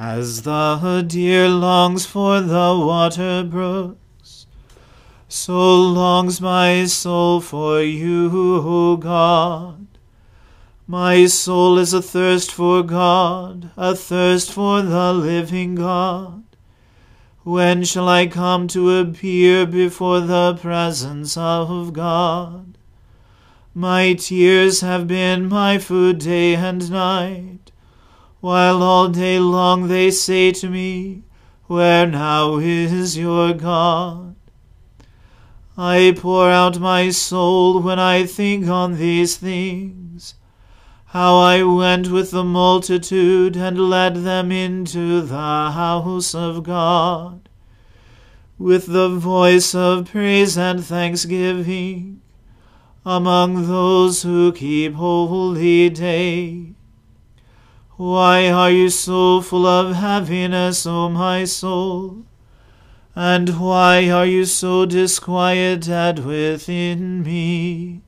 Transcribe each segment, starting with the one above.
As the deer longs for the water brooks, so longs my soul for you, O God. My soul is athirst for God, athirst for the living God. When shall I come to appear before the presence of God? My tears have been my food day and night, while all day long they say to me, Where now is your God? I pour out my soul when I think on these things, how I went with the multitude and led them into the house of God, with the voice of praise and thanksgiving, among those who keep holy day. Why are you so full of heaviness, O my soul? And why are you so disquieted within me?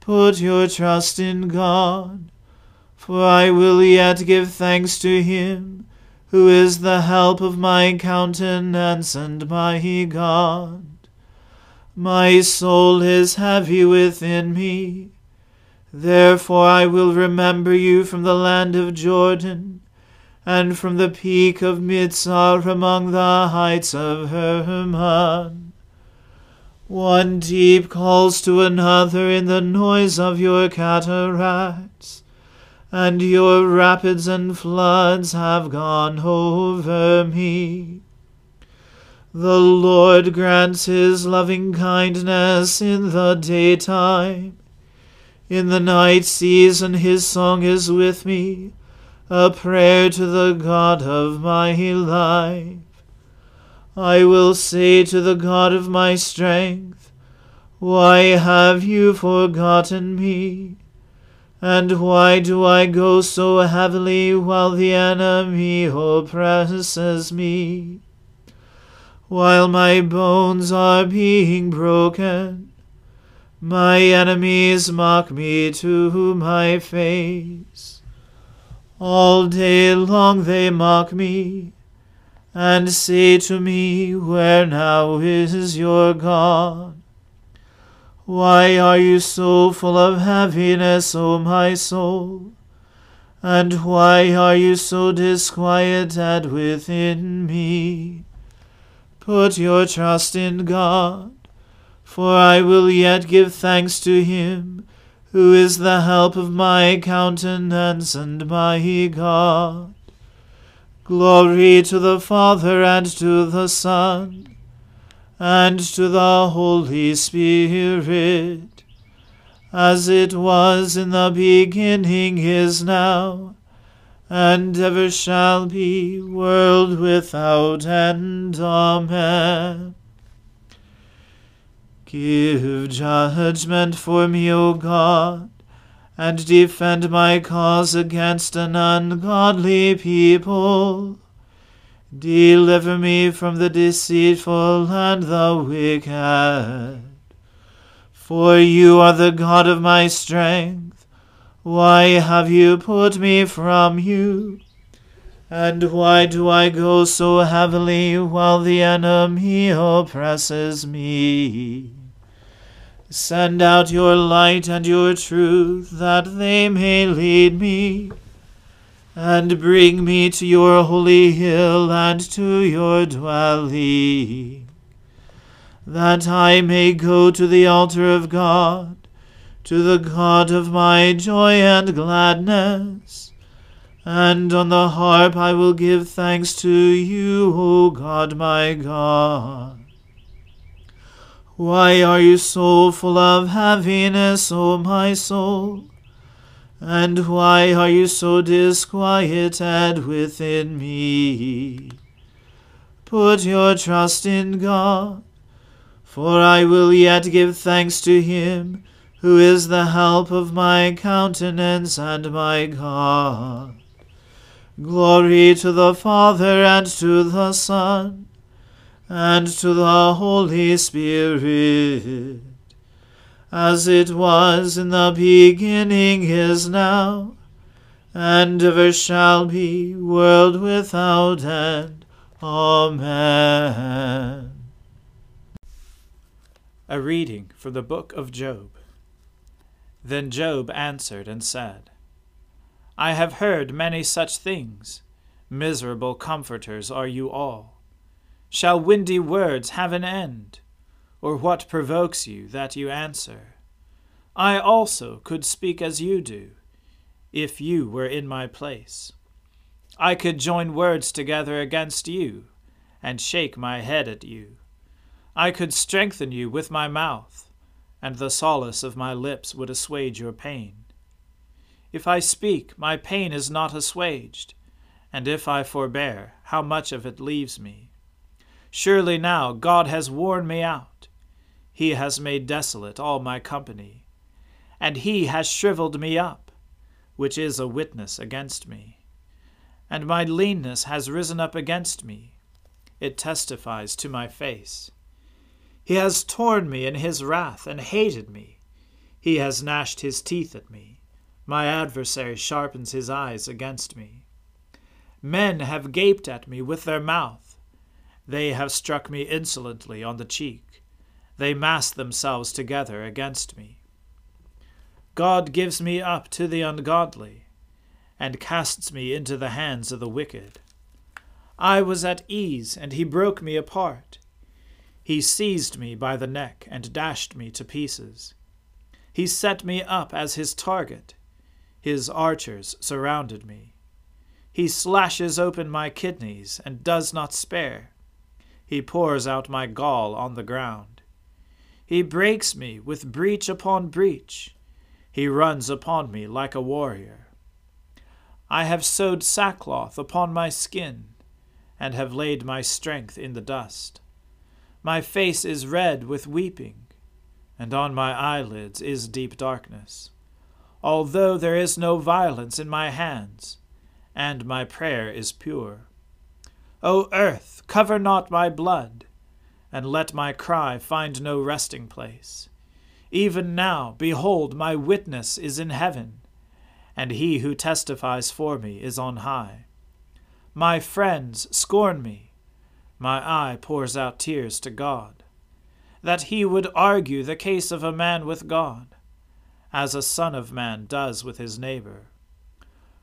Put your trust in God, for I will yet give thanks to him, who is the help of my countenance and my God. My soul is heavy within me. Therefore I will remember you from the land of Jordan, and from the peak of Mizar among the heights of Hermon. One deep calls to another in the noise of your cataracts, and your rapids and floods have gone over me. The Lord grants his loving kindness in the daytime. In the night season his song is with me, a prayer to the God of my life. I will say to the God of my strength, Why have you forgotten me? And why do I go so heavily while the enemy oppresses me? While my bones are being broken, my enemies mock me to my face. All day long they mock me, and say to me, Where now is your God? Why are you so full of heaviness, O my soul? And why are you so disquieted within me? Put your trust in God, for I will yet give thanks to him, who is the help of my countenance and my God. Glory to the Father and to the Son and to the Holy Spirit, as it was in the beginning is now, and ever shall be, world without end. Amen. Give judgment for me, O God, and defend my cause against an ungodly people Deliver me from the deceitful and the wicked. For you are the God of my strength. Why have you put me from you? And why do I go so heavily while the enemy oppresses me? Send out your light and your truth, that they may lead me and bring me to your holy hill and to your dwelling, that I may go to the altar of God, to the God of my joy and gladness. And on the harp I will give thanks to you, O God my God. Why are you so full of heaviness, O my soul? And why are you so disquieted within me? Put your trust in God, for I will yet give thanks to him who is the help of my countenance and my God. Glory to the Father and to the Son and to the Holy Spirit as it was in the beginning is now, and ever shall be, world without end. Amen. A reading from the book of Job. Then Job answered and said, I have heard many such things. Miserable comforters are you all. Shall windy words have an end? or what provokes you that you answer? I also could speak as you do, if you were in my place. I could join words together against you, and shake my head at you. I could strengthen you with my mouth, and the solace of my lips would assuage your pain. If I speak, my pain is not assuaged, and if I forbear, how much of it leaves me? Surely now God has worn me out he has made desolate all my company, and he has shriveled me up, which is a witness against me. And my leanness has risen up against me, it testifies to my face. He has torn me in his wrath and hated me. He has gnashed his teeth at me. My adversary sharpens his eyes against me. Men have gaped at me with their mouth. They have struck me insolently on the cheek they mass themselves together against me. God gives me up to the ungodly, and casts me into the hands of the wicked. I was at ease, and he broke me apart. He seized me by the neck and dashed me to pieces. He set me up as his target. His archers surrounded me. He slashes open my kidneys and does not spare. He pours out my gall on the ground. He breaks me with breach upon breach. He runs upon me like a warrior. I have sewed sackcloth upon my skin, and have laid my strength in the dust. My face is red with weeping, and on my eyelids is deep darkness. Although there is no violence in my hands, and my prayer is pure. O earth, cover not my blood, and let my cry find no resting place. Even now, behold, my witness is in heaven, and he who testifies for me is on high. My friends scorn me, my eye pours out tears to God, that he would argue the case of a man with God, as a son of man does with his neighbor.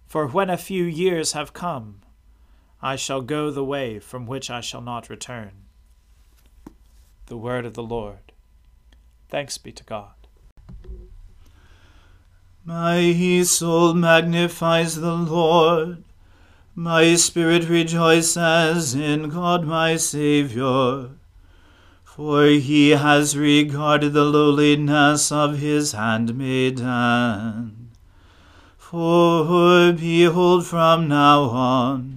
For when a few years have come, I shall go the way from which I shall not return. The word of the Lord. Thanks be to God. My soul magnifies the Lord. My spirit rejoices in God my Saviour. For he has regarded the lowliness of his handmaiden. For behold, from now on,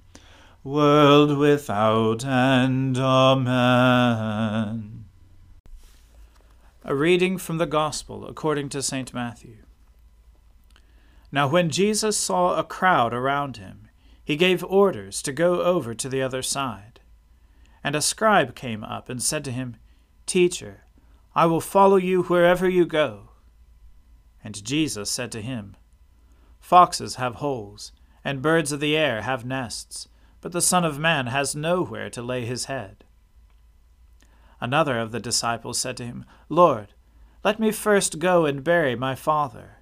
world without end. Amen. A reading from the Gospel according to St. Matthew. Now, when Jesus saw a crowd around him, he gave orders to go over to the other side. And a scribe came up and said to him, Teacher, I will follow you wherever you go. And Jesus said to him, Foxes have holes, and birds of the air have nests but the Son of Man has nowhere to lay his head. Another of the disciples said to him, Lord, let me first go and bury my father.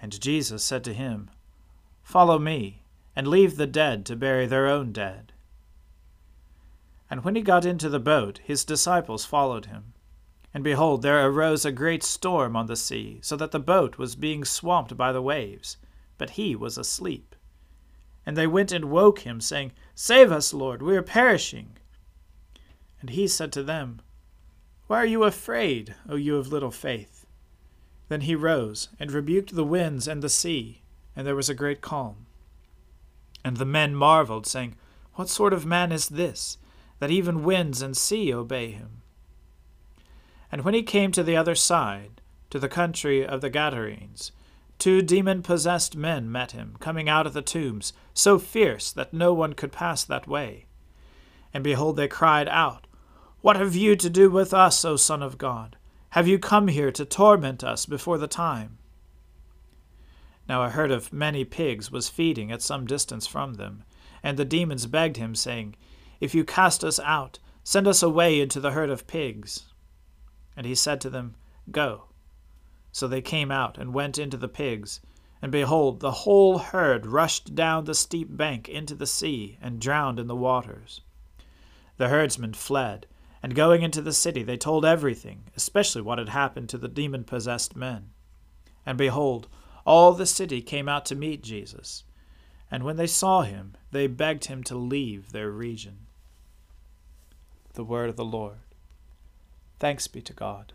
And Jesus said to him, Follow me, and leave the dead to bury their own dead. And when he got into the boat, his disciples followed him. And behold, there arose a great storm on the sea, so that the boat was being swamped by the waves, but he was asleep. And they went and woke him, saying, Save us, Lord, we are perishing. And he said to them, Why are you afraid, O you of little faith? Then he rose and rebuked the winds and the sea, and there was a great calm. And the men marveled, saying, What sort of man is this, that even winds and sea obey him? And when he came to the other side, to the country of the Gadarenes, Two demon possessed men met him, coming out of the tombs, so fierce that no one could pass that way. And behold, they cried out, What have you to do with us, O Son of God? Have you come here to torment us before the time? Now a herd of many pigs was feeding at some distance from them, and the demons begged him, saying, If you cast us out, send us away into the herd of pigs. And he said to them, Go. So they came out and went into the pigs, And behold, the whole herd rushed down the steep bank into the sea and drowned in the waters. The herdsmen fled, and going into the city, they told everything, especially what had happened to the demon possessed men. And behold, all the city came out to meet Jesus. And when they saw him, they begged him to leave their region. The word of the Lord. Thanks be to God.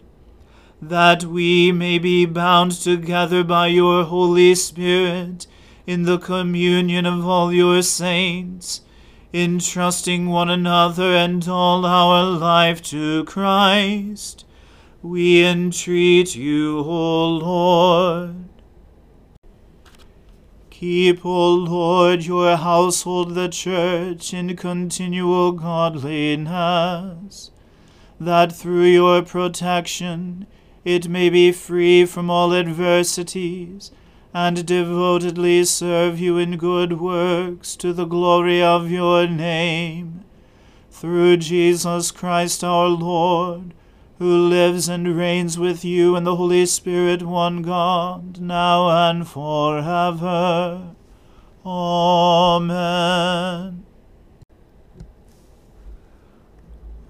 that we may be bound together by your Holy Spirit in the communion of all your saints, entrusting one another and all our life to Christ. We entreat you, O Lord. Keep, O Lord, your household, the church, in continual godliness, that through your protection it may be free from all adversities, and devotedly serve you in good works to the glory of your name. Through Jesus Christ our Lord, who lives and reigns with you in the Holy Spirit, one God, now and forever. Amen.